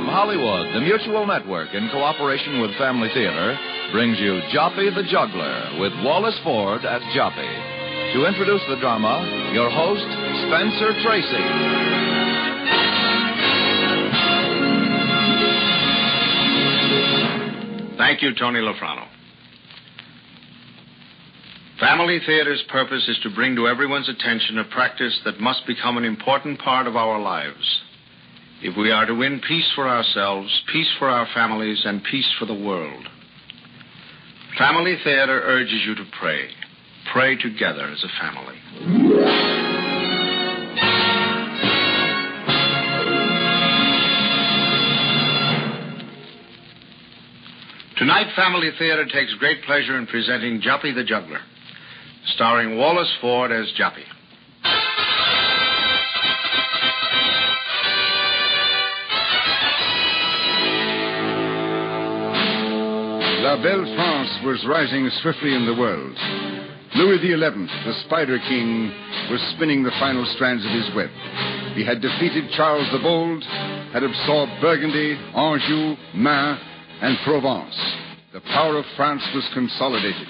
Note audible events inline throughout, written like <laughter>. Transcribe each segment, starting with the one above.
From Hollywood, the Mutual Network, in cooperation with Family Theater, brings you Joppy the Juggler with Wallace Ford as Joppy. To introduce the drama, your host, Spencer Tracy. Thank you, Tony Lafrano. Family Theater's purpose is to bring to everyone's attention a practice that must become an important part of our lives. If we are to win peace for ourselves, peace for our families, and peace for the world. Family Theater urges you to pray. Pray together as a family. Tonight, Family Theater takes great pleasure in presenting Joppy the Juggler, starring Wallace Ford as Joppy. La Belle France was rising swiftly in the world. Louis XI, the Spider King, was spinning the final strands of his web. He had defeated Charles the Bold, had absorbed Burgundy, Anjou, Maine, and Provence. The power of France was consolidated.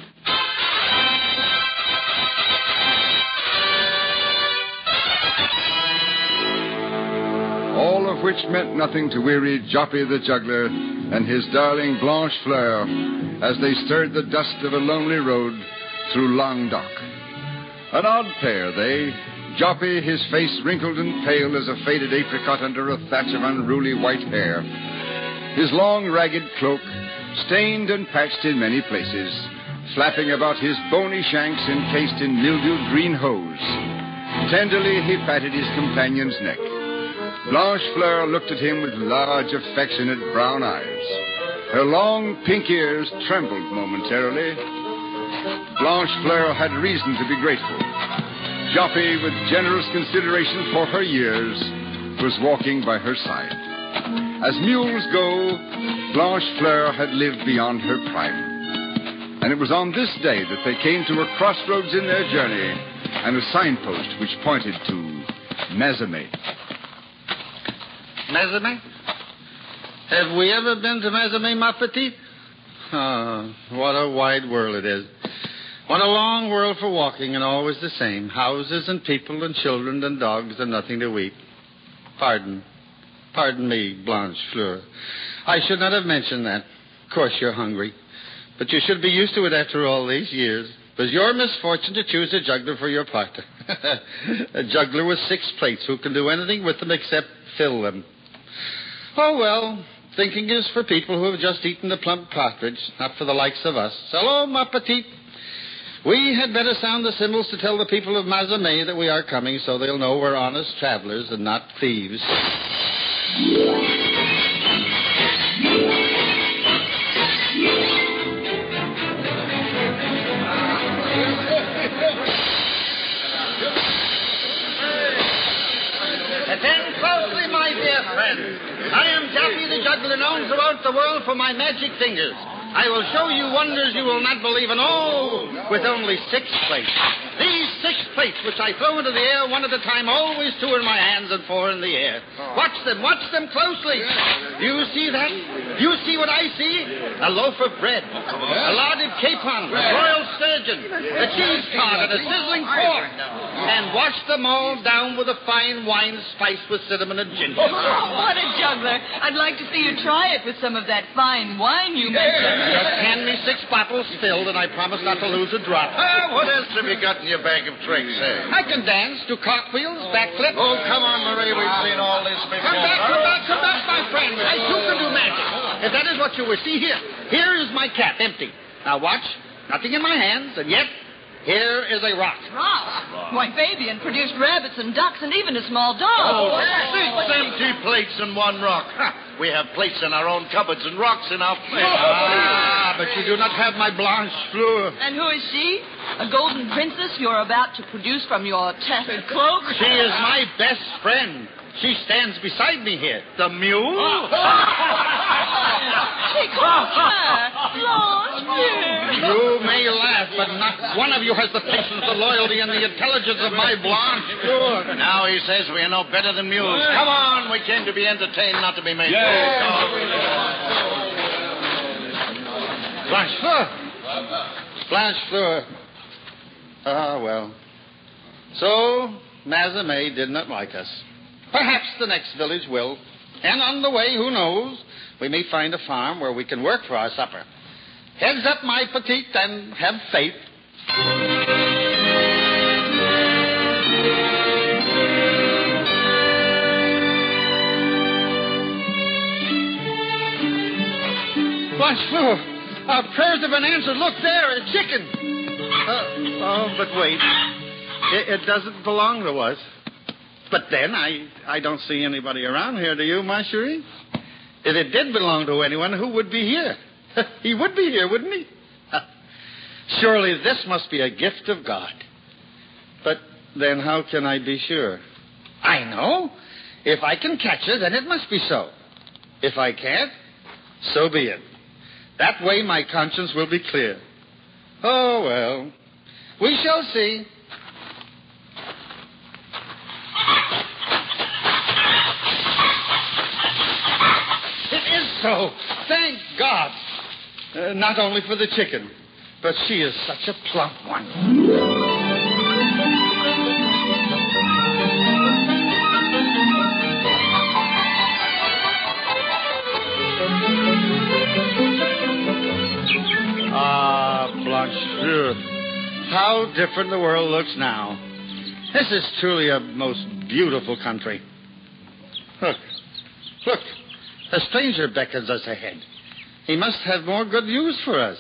Which meant nothing to weary Joppy the juggler and his darling Blanche Fleur as they stirred the dust of a lonely road through Languedoc. An odd pair, they. Joppy, his face wrinkled and pale as a faded apricot under a thatch of unruly white hair. His long, ragged cloak, stained and patched in many places, flapping about his bony shanks encased in mildewed green hose. Tenderly, he patted his companion's neck. Blanche Fleur looked at him with large, affectionate brown eyes. Her long pink ears trembled momentarily. Blanche Fleur had reason to be grateful. Joppy, with generous consideration for her years, was walking by her side. As mules go, Blanche Fleur had lived beyond her prime. And it was on this day that they came to a crossroads in their journey and a signpost which pointed to Mazamet. Mazamet? Have we ever been to Mazamet, ma petite? Ah, what a wide world it is. What a long world for walking, and always the same. Houses and people and children and dogs and nothing to eat. Pardon. Pardon me, Blanche Fleur. I should not have mentioned that. Of course, you're hungry. But you should be used to it after all these years. It was your misfortune to choose a juggler for your partner. <laughs> a juggler with six plates who can do anything with them except fill them. Oh, well, thinking is for people who have just eaten the plump partridge, not for the likes of us. Hello, ma petite. We had better sound the cymbals to tell the people of Mazamet that we are coming so they'll know we're honest travelers and not thieves. I am Joppy the Juggler, known throughout the world for my magic fingers. I will show you wonders you will not believe in. Oh, with only six plates. These plates, which I throw into the air one at a time, always two in my hands and four in the air. Watch them, watch them closely. Do you see that? Do you see what I see? A loaf of bread, a larded capon, a broiled sturgeon, a cheese tart, and a sizzling pork. And wash them all down with a fine wine spiced with cinnamon and ginger. Oh, <laughs> what a juggler. I'd like to see you try it with some of that fine wine you mentioned. Just hand me six bottles filled, and I promise not to lose a drop. Ah, what else have you got in your bag of tricks, eh? I can dance, do cartwheels, backflips. Oh, come on, Marie. We've seen all this before. Come back, come back, come back, my friend. I too can do magic. If that is what you wish, see here. Here is my cap, empty. Now watch. Nothing in my hands, and yet here is a rock. Rock. Why, Fabian produced rabbits and ducks and even a small dog. Oh, six empty plates and one rock. Ha, We have plates in our own cupboards and rocks in our plates. Ah, but you do not have my blanche fleur. And who is she? A golden princess you're about to produce from your tattered cloak? She is my best friend. She stands beside me here. The mule? She calls <laughs> her Blanche <laughs> You may laugh, but not one of you has the patience, the loyalty, and the intelligence of my blanche fleur. Now he says we are no better than mules. Come on, we came to be entertained, not to be made. Blanche Fleur. Blanche Fleur. Ah, well. So, Mazamet did not like us. Perhaps the next village will. And on the way, who knows, we may find a farm where we can work for our supper. Heads up, my petite, and have faith. Blanche Fleur, our prayers have been answered. Look there, a chicken. Uh, oh, but wait. It, it doesn't belong to us. But then, I, I don't see anybody around here, do you, my cherie? If it did belong to anyone, who would be here? <laughs> he would be here, wouldn't he? <laughs> Surely this must be a gift of God. But then how can I be sure? I know. If I can catch her, then it must be so. If I can't, so be it. That way my conscience will be clear. Oh, well. We shall see. It is so. Thank God. Uh, not only for the chicken, but she is such a plump one. Ah, Blanchefleur. How different the world looks now. This is truly a most beautiful country. Look, look, a stranger beckons us ahead. He must have more good news for us.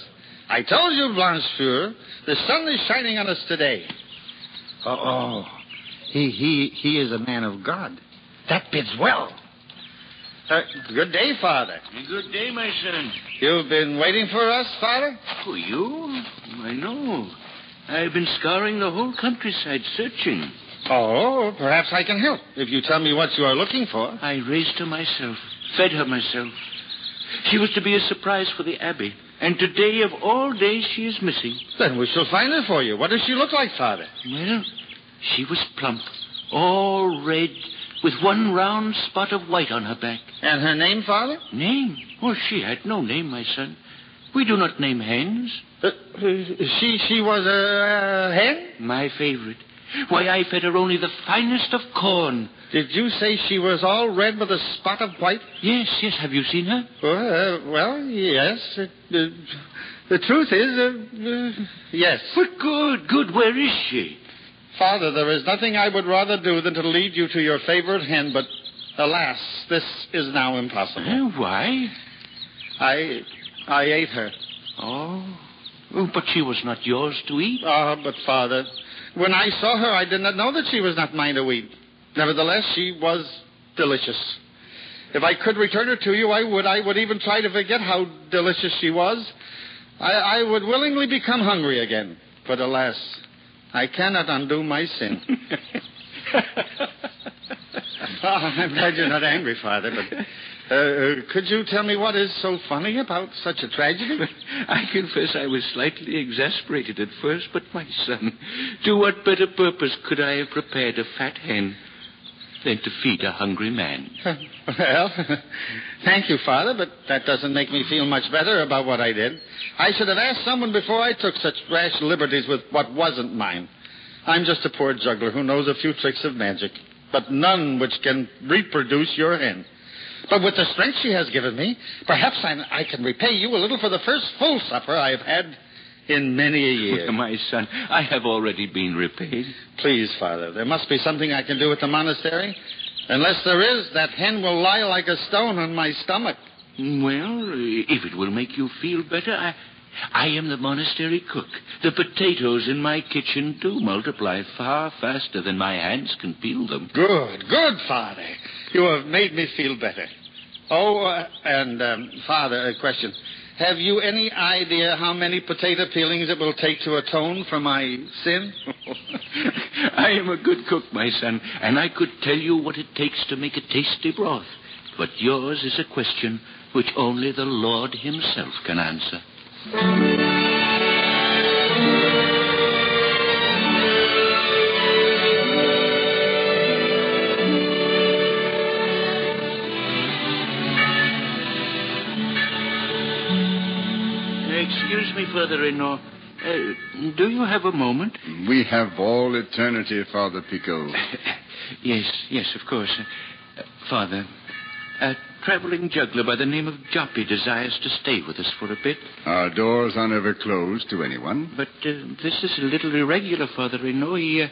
I told you, Blanchefleur, the sun is shining on us today. Oh, oh. He, he, he is a man of God. That bids well. Uh, good day, Father. Good day, my son. You've been waiting for us, Father? Who, you? I know. I've been scouring the whole countryside searching. Oh, perhaps I can help if you tell me what you are looking for. I raised to myself, fed her myself. She was to be a surprise for the Abbey. And today, of all days, she is missing. Then we shall find her for you. What does she look like, Father? Well, she was plump, all red, with one round spot of white on her back. And her name, Father? Name? Oh, she had no name, my son. We do not name hens. Uh, uh, she she was a uh, hen? My favorite. Why, I fed her only the finest of corn. Did you say she was all red with a spot of white? Yes, yes. Have you seen her? Well, uh, well yes. Uh, uh, the truth is, uh, uh, yes. But good, good. Where is she? Father, there is nothing I would rather do than to lead you to your favorite hen, but alas, this is now impossible. Uh, why? I I ate her. Oh. oh, but she was not yours to eat. Ah, but Father, when I saw her, I did not know that she was not mine to eat. Nevertheless, she was delicious. If I could return her to you, I would. I would even try to forget how delicious she was. I, I would willingly become hungry again. But alas, I cannot undo my sin. <laughs> <laughs> Oh, I'm glad you're not angry, Father, but Uh, uh, could you tell me what is so funny about such a tragedy? <laughs> I confess I was slightly exasperated at first, but my son, to what better purpose could I have prepared a fat hen than to feed a hungry man? <laughs> well, thank you, Father, but that doesn't make me feel much better about what I did. I should have asked someone before I took such rash liberties with what wasn't mine. I'm just a poor juggler who knows a few tricks of magic, but none which can reproduce your hen. But with the strength she has given me, perhaps I, I can repay you a little for the first full supper I have had in many a year. <laughs> My son, I have already been repaid. Please, Father, there must be something I can do at the monastery. Unless there is, that hen will lie like a stone on my stomach. Well, if it will make you feel better, I, I am the monastery cook. The potatoes in my kitchen do multiply far faster than my hands can peel them. Good, good, Father. You have made me feel better. Oh, uh, and, um, Father, a question. Have you any idea how many potato peelings it will take to atone for my sin? <laughs> I am a good cook, my son, and I could tell you what it takes to make a tasty broth. But yours is a question which only the Lord Himself can answer. Excuse me, Father-in-law. Uh, do you have a moment? We have all eternity, Father Pico. <laughs> yes, yes, of course. Uh, Father, a traveling juggler by the name of Joppy desires to stay with us for a bit. Our doors are never closed to anyone. But uh, this is a little irregular, Father-in-law. He, uh,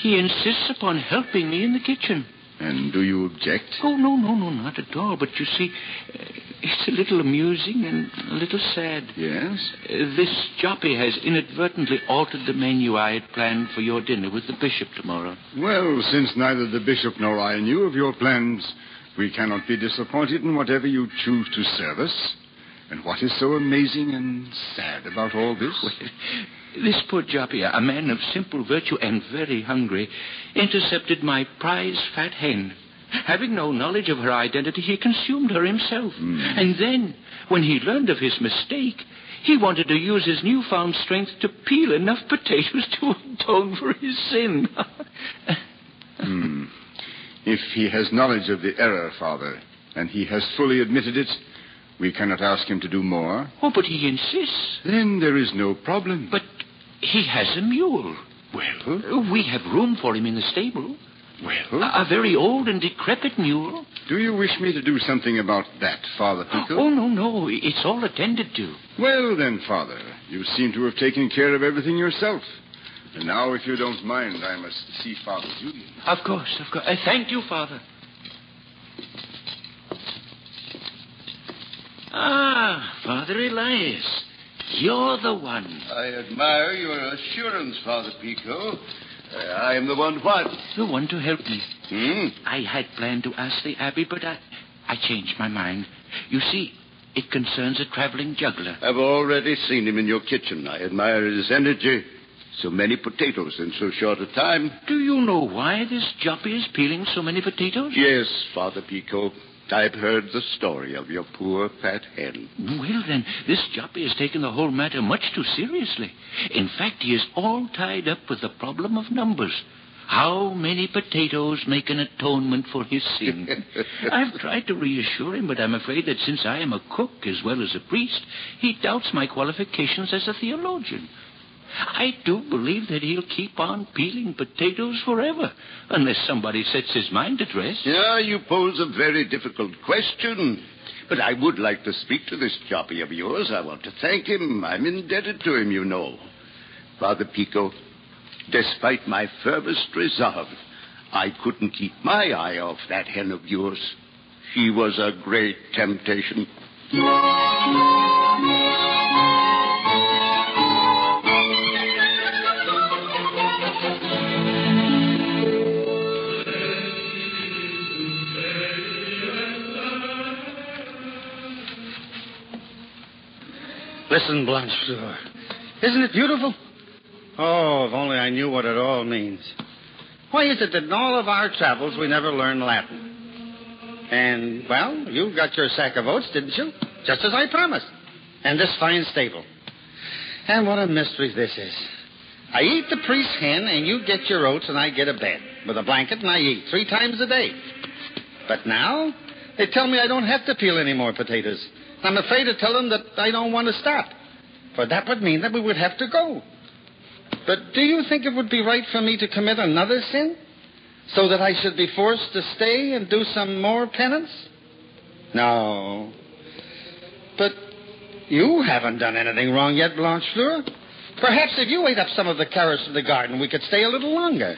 he insists upon helping me in the kitchen. And do you object? Oh, no, no, no, not at all. But you see, uh, it's a little amusing and a little sad. Yes? Uh, this Joppy has inadvertently altered the menu I had planned for your dinner with the bishop tomorrow. Well, since neither the bishop nor I knew of your plans, we cannot be disappointed in whatever you choose to serve us. And what is so amazing and sad about all this? Well, this poor Joppy, a man of simple virtue and very hungry, intercepted my prize fat hen. Having no knowledge of her identity, he consumed her himself. Mm. And then, when he learned of his mistake, he wanted to use his newfound strength to peel enough potatoes <laughs> to atone for his sin. Hmm. If he has knowledge of the error, Father, and he has fully admitted it, we cannot ask him to do more. oh, but he insists. Then there is no problem. But he has a mule. Well, uh, We have room for him in the stable. well. A, a very old and decrepit mule. Do you wish me to do something about that, Father Pico? Oh, no, no. It's all attended to. Well, then, Father, you seem to have taken care of everything yourself. And now, if you don't mind, I must see Father Julian. Of course, of course. Uh, thank you, Father. Ah, Father Elias. You're the one. I admire your assurance, Father Pico. Uh, I am the one what? The one to help me. Hmm? I had planned to ask the Abbey, but I, I changed my mind. You see, it concerns a traveling juggler. I've already seen him in your kitchen. I admire his energy. So many potatoes in so short a time. Do you know why this joppy is peeling so many potatoes? Yes, Father Pico. I've heard the story of your poor fat hen. Well, then, this joppy has taken the whole matter much too seriously. In fact, he is all tied up with the problem of numbers. How many potatoes make an atonement for his sin? <laughs> I've tried to reassure him, but I'm afraid that since I am a cook as well as a priest, he doubts my qualifications as a theologian. I do believe that he'll keep on peeling potatoes forever, unless somebody sets his mind at rest. Yeah, you pose a very difficult question. But I would like to speak to this joppy of yours. I want to thank him. I'm indebted to him, you know. Father Pico, despite my firmest resolve, I couldn't keep my eye off that hen of yours. She was a great temptation. Listen, Blanchefleur. Isn't it beautiful? Oh, if only I knew what it all means. Why is it that in all of our travels we never learn Latin? And, well, you got your sack of oats, didn't you? Just as I promised. And this fine stable. And what a mystery this is. I eat the priest's hen, and you get your oats, and I get a bed with a blanket, and I eat three times a day. But now, they tell me I don't have to peel any more potatoes. I'm afraid to tell them that I don't want to stop. For that would mean that we would have to go. But do you think it would be right for me to commit another sin? So that I should be forced to stay and do some more penance? No. But you haven't done anything wrong yet, Blanchefleur. Perhaps if you ate up some of the carrots in the garden, we could stay a little longer.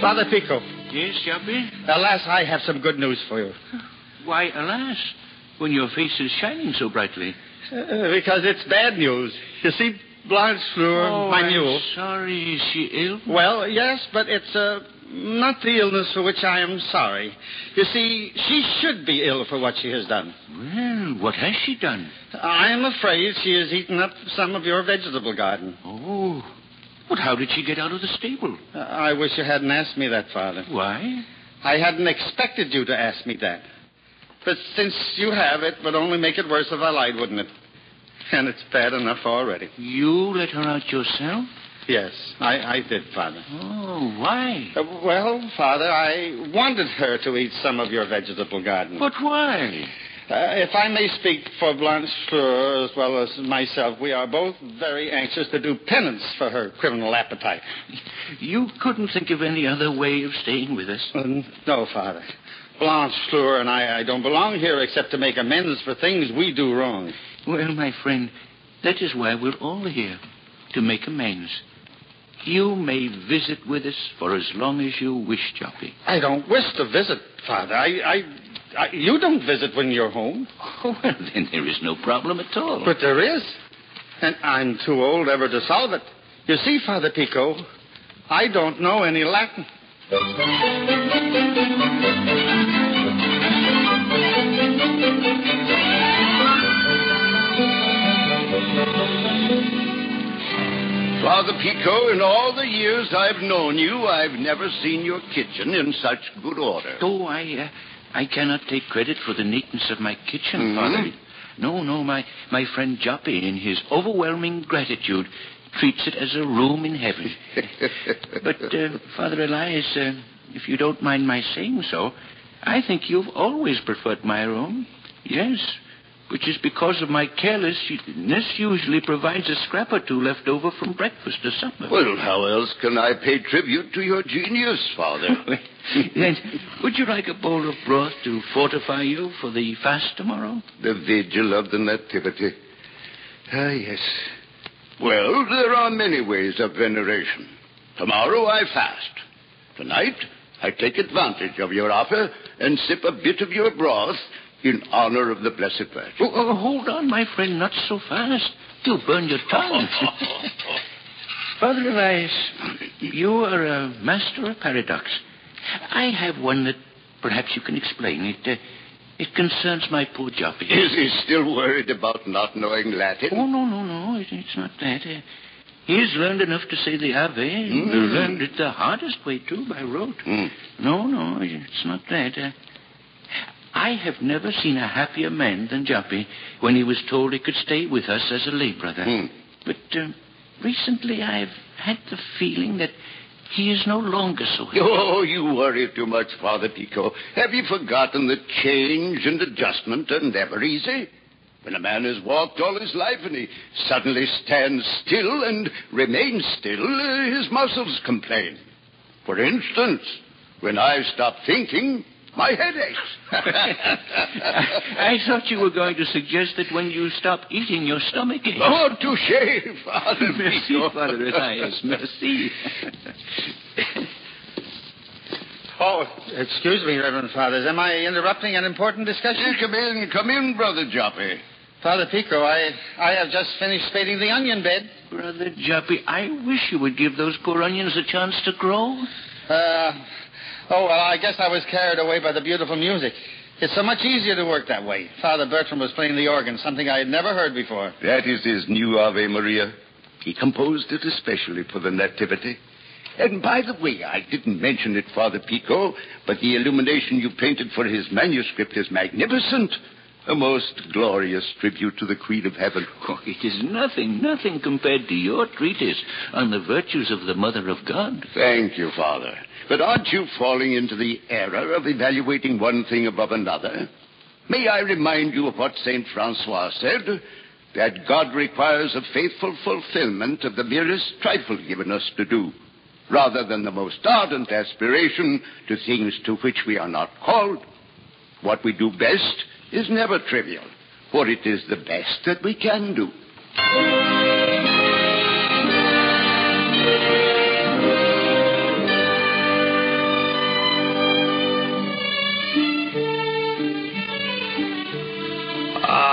Father Pico. Yes, Joppy? Alas, I have some good news for you. Why, alas, when your face is shining so brightly. Uh, because it's bad news. You see, Blanchefleur, oh, my I'm mule. sorry. Is she ill? Well, yes, but it's uh, not the illness for which I am sorry. You see, she should be ill for what she has done. Well, what has she done? I am afraid she has eaten up some of your vegetable garden. Oh. But how did she get out of the stable? Uh, I wish you hadn't asked me that, Father. Why? I hadn't expected you to ask me that. But since you have, it would only make it worse if I lied, wouldn't it? And it's bad enough already. You let her out yourself? Yes, I, I did, Father. Oh, why? Uh, well, Father, I wanted her to eat some of your vegetable garden. But why? Uh, if I may speak for Blanchefleur as well as myself, we are both very anxious to do penance for her criminal appetite. You couldn't think of any other way of staying with us? Uh, no, Father. Blanchefleur and I, I don't belong here except to make amends for things we do wrong. Well, my friend, that is why we're all here, to make amends. You may visit with us for as long as you wish, Joppy. I don't wish to visit, Father. I, I, I, you don't visit when you're home. <laughs> Oh, well, then there is no problem at all. But there is. And I'm too old ever to solve it. You see, Father Pico, I don't know any Latin. Father Pico, in all the years I've known you, I've never seen your kitchen in such good order. Oh, I, uh, I cannot take credit for the neatness of my kitchen, Mhm. Father. No, no, my, my friend Joppy, in his overwhelming gratitude, treats it as a room in heaven. <laughs> but, uh, Father Elias, uh, if you don't mind my saying so, I think you've always preferred my room. Yes, which is because of my carelessness usually provides a scrap or two left over from breakfast or supper. well, how else can I pay tribute to your genius, Father? <laughs> then, would you like a bowl of broth to fortify you for the fast tomorrow? the vigil of the Nativity. Ah, yes. Well, there are many ways of veneration. Tomorrow I fast. Tonight I take advantage of your offer and sip a bit of your broth in honor of the Blessed Virgin. Oh, oh, hold on, my friend, not so fast. You'll burn your tongue. <laughs> Father Elias, you are a master of paradox. I have one that perhaps you can explain. It, uh, it concerns my poor Joppy. Is he still worried about not knowing Latin? Oh, no, no, no. It, it's not that. Uh, he's learned enough to say the Ave. Mm. Learned it the hardest way, too, by rote. Hmm. No, no, it's not that. Uh, I have never seen a happier man than Joppy when he was told he could stay with us as a lay brother. Hmm. But uh, recently I've had the feeling that he is no longer so happy. Oh, you worry too much, Father Pico. Have you forgotten that change and adjustment are never easy? When a man has walked all his life and he suddenly stands still and remains still, uh, his muscles complain. For instance, when I stop thinking, my head aches. <laughs> I thought you were going to suggest that when you stop eating, your stomach aches. oh, touche, Father <laughs> Merci, Father Elias. Merci. Oh, excuse me, Reverend Fathers. Am I interrupting an important discussion? Yeah, come in, come in, Brother Joppy. Father Pico, I, I have just finished spading the onion bed. Brother Joppy, I wish you would give those poor onions a chance to grow. Uh, oh, well, I guess I was carried away by the beautiful music. It's so much easier to work that way. Father Bertram was playing the organ, something I had never heard before. That is his new Ave Maria. He composed it especially for the Nativity. And by the way, I didn't mention it, Father Pico, but the illumination you painted for his manuscript is magnificent. A most glorious tribute to the Queen of Heaven. <laughs> Oh, it is nothing, nothing compared to your treatise on the virtues of the Mother of God. Thank you, Father. But aren't you falling into the error of evaluating one thing above another? May I remind you of what St. Francois said? That God requires a faithful fulfillment of the merest trifle given us to do, rather than the most ardent aspiration to things to which we are not called. What we do best is never trivial, for it is the best that we can do.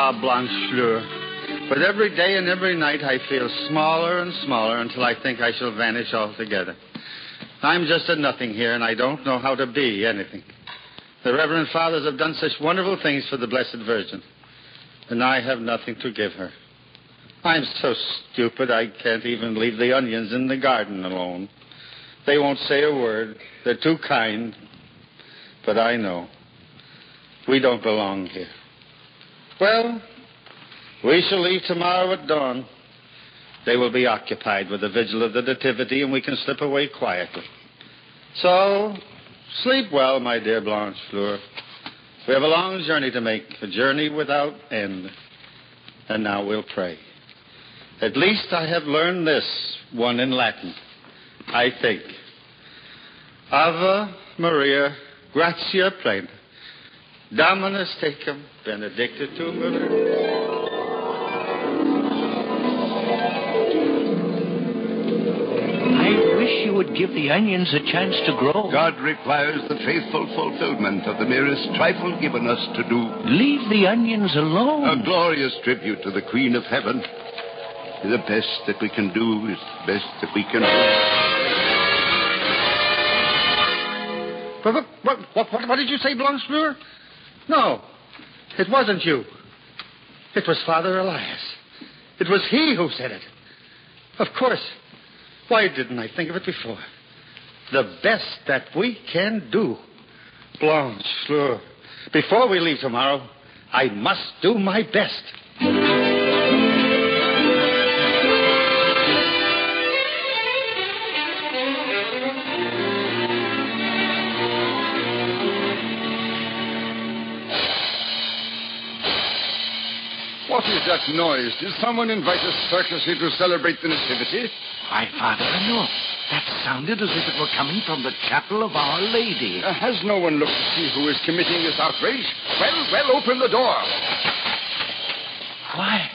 Ah, Blanchefleur. But every day and every night I feel smaller and smaller until I think I shall vanish altogether. I'm just a nothing here, and I don't know how to be anything. The Reverend Fathers have done such wonderful things for the Blessed Virgin, and I have nothing to give her. I'm so stupid I can't even leave the onions in the garden alone. They won't say a word. They're too kind. But I know. We don't belong here. Well, we shall leave tomorrow at dawn. They will be occupied with the vigil of the Nativity, and we can slip away quietly. So, sleep well, my dear Blanchefleur. We have a long journey to make, a journey without end. And now we'll pray. At least I have learned this one in Latin, I think. Ave Maria, gratia plena. Dominus tecum, benedicta tu mulieribus. I wish you would give the onions a chance to grow. God requires the faithful fulfillment of the merest trifle given us to do. Leave the onions alone. A glorious tribute to the Queen of Heaven. The best that we can do is the best that we can do. What, what, what, what, what did you say, Blanchefleur? No, it wasn't you. It was Father Elias. It was he who said it. Of course. Why didn't I think of it before? The best that we can do. Blanche, Blanchefleur, before we leave tomorrow, I must do my best. What is that noise? Did someone invite a circus here to celebrate the Nativity? Why, Father, no. That sounded as if it were coming from the chapel of Our Lady. Uh, has no one looked to see who is committing this outrage? Well, well, open the door. Why,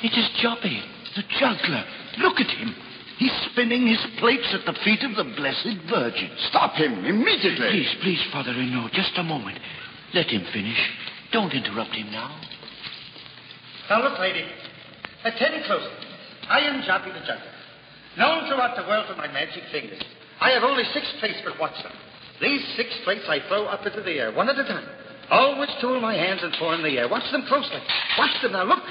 it is Joppy, the juggler. Look at him. He's spinning his plates at the feet of the Blessed Virgin. Stop him immediately. Please, please, Father Renaud, just a moment. Let him finish. Don't interrupt him now. Now look, lady. Attend closely. I am Joppy the Juggler, known throughout the world for my magic fingers. I have only six plates, but watch them. These six plates I throw up into the air, one at a time. Always two in my hands and four in the air. Watch them closely. Watch them now. Look.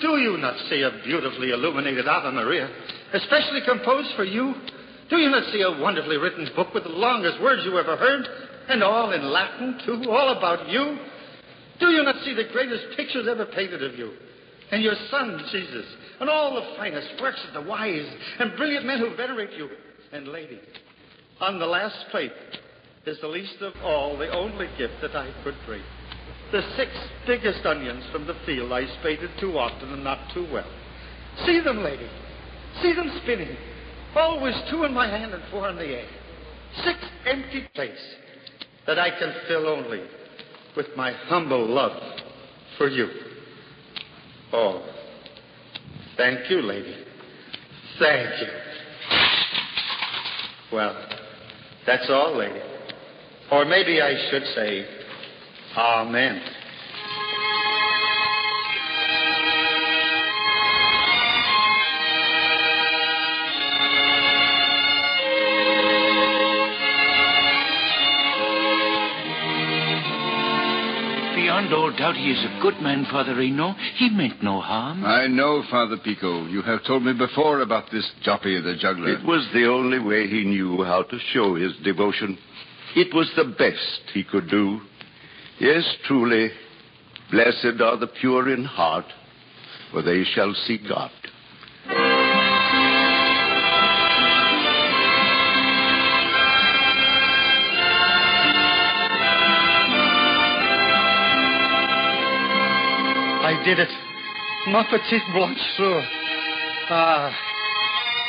Do you not see a beautifully illuminated Ave Maria, especially composed for you? Do you not see a wonderfully written book with the longest words you ever heard, and all in Latin, too, all about you? Do you not see the greatest pictures ever painted of you? And your son, Jesus, and all the finest works of the wise and brilliant men who venerate you. And, lady, on the last plate is the least of all the only gift that I could bring. The six biggest onions from the field I spaded too often and not too well. See them, lady. See them spinning. Always two in my hand and four in the air. Six empty plates that I can fill only with my humble love for you. Oh, thank you, lady. Thank you. Well, that's all, lady. Or maybe I should say, Amen. Beyond all doubt he is a good man, Father Renaud. He meant no harm. I know, Father Pico. You have told me before about this Joppy the juggler. It was the only way he knew how to show his devotion. It was the best he could do. Yes, truly, blessed are the pure in heart, for they shall see God. Did it. Ma petite Blanchefleur. Ah,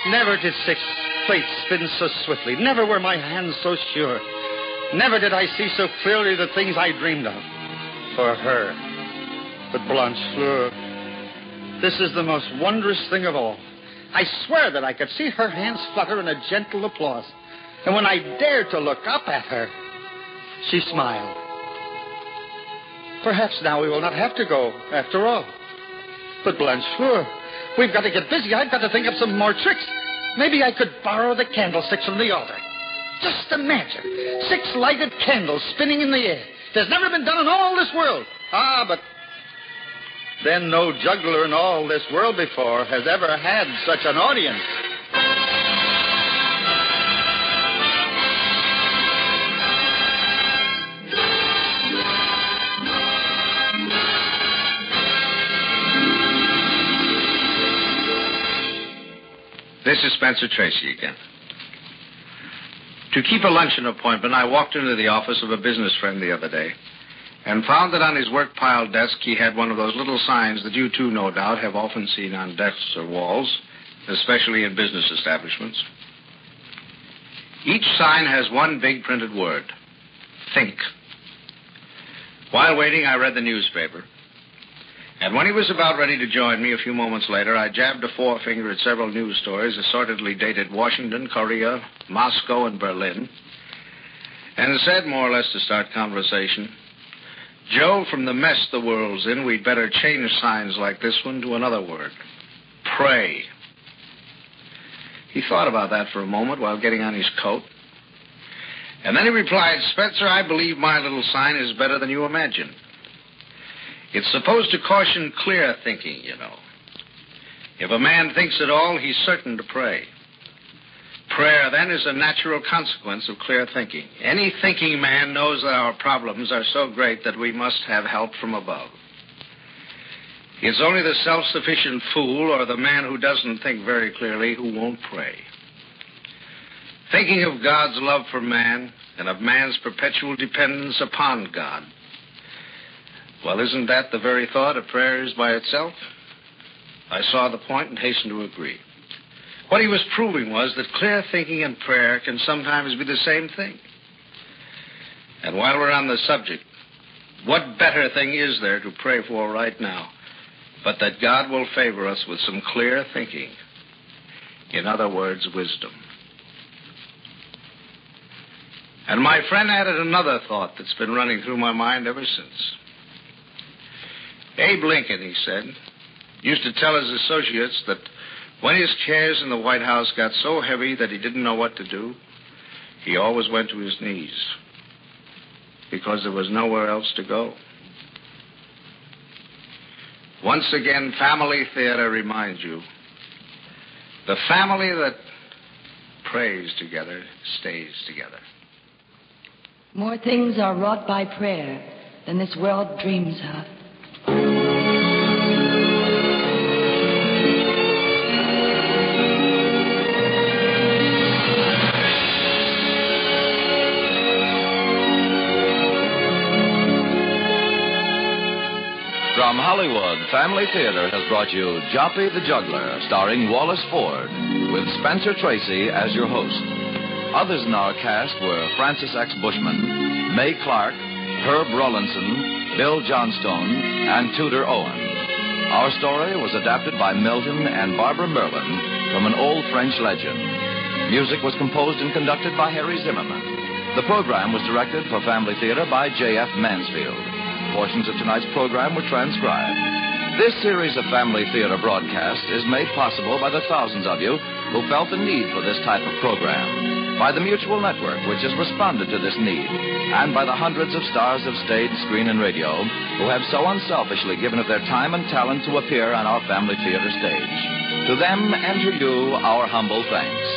never did six plates spin so swiftly. Never were my hands so sure. Never did I see so clearly the things I dreamed of. For her. But Blanchefleur, this is the most wondrous thing of all. I swear that I could see her hands flutter in a gentle applause. And when I dared to look up at her, she smiled. Perhaps now we will not have to go, after all. But Blanchefleur, we've got to get busy. I've got to think of some more tricks. Maybe I could borrow the candlesticks from the altar. Just imagine six lighted candles spinning in the air. There's never been done in all this world. Ah, but then no juggler in all this world before has ever had such an audience. This is Spencer Tracy again. To keep a luncheon appointment, I walked into the office of a business friend the other day and found that on his work pile desk he had one of those little signs that you too, no doubt, have often seen on desks or walls, especially in business establishments. Each sign has one big printed word think. While waiting, I read the newspaper. And when he was about ready to join me a few moments later, I jabbed a forefinger at several news stories assortedly dated Washington, Korea, Moscow, and Berlin, and said, more or less to start conversation, Joe, from the mess the world's in, we'd better change signs like this one to another word pray. He thought about that for a moment while getting on his coat. And then he replied, Spencer, I believe my little sign is better than you imagine. It's supposed to caution clear thinking, you know. If a man thinks at all, he's certain to pray. Prayer, then, is a natural consequence of clear thinking. Any thinking man knows that our problems are so great that we must have help from above. It's only the self sufficient fool or the man who doesn't think very clearly who won't pray. Thinking of God's love for man and of man's perpetual dependence upon God well, isn't that the very thought of prayer is by itself? I saw the point and hastened to agree. What he was proving was that clear thinking and prayer can sometimes be the same thing. And while we're on the subject, what better thing is there to pray for right now but that God will favor us with some clear thinking? In other words, wisdom. And my friend added another thought that's been running through my mind ever since. Abe Lincoln, he said, used to tell his associates that when his chairs in the White House got so heavy that he didn't know what to do, he always went to his knees because there was nowhere else to go. Once again, family theater reminds you the family that prays together stays together. More things are wrought by prayer than this world dreams of. From Hollywood, Family Theater has brought you Joppy the Juggler, starring Wallace Ford, with Spencer Tracy as your host. Others in our cast were Francis X. Bushman, Mae Clarke, Herb Rawlinson, Bill Johnstone, and Tudor Owen. Our story was adapted by Milton and Barbara Merlin from an old French legend. Music was composed and conducted by Harry Zimmerman. The program was directed for Family Theater by J.F. Mansfield. Portions of tonight's program were transcribed. This series of Family Theater broadcasts is made possible by the thousands of you who felt the need for this type of program. by the Mutual Network, which has responded to this need, and by the hundreds of stars of stage, screen, and radio who have so unselfishly given of their time and talent to appear on our family theater stage. To them and to you, our humble thanks.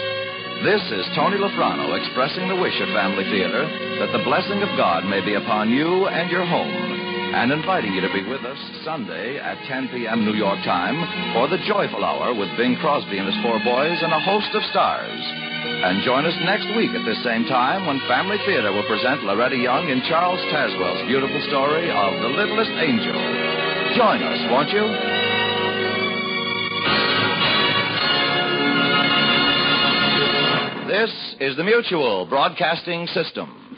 This is Tony Lafrano expressing the wish of Family Theater that the blessing of God may be upon you and your home, and inviting you to be with us Sunday at 10 p.m. New York time for the Joyful Hour with Bing Crosby and his four boys and a host of stars. And join us next week at this same time when Family Theater will present Loretta Young in Charles Tazewell's beautiful story of The Littlest Angel. Join us, won't you? This is the Mutual Broadcasting System.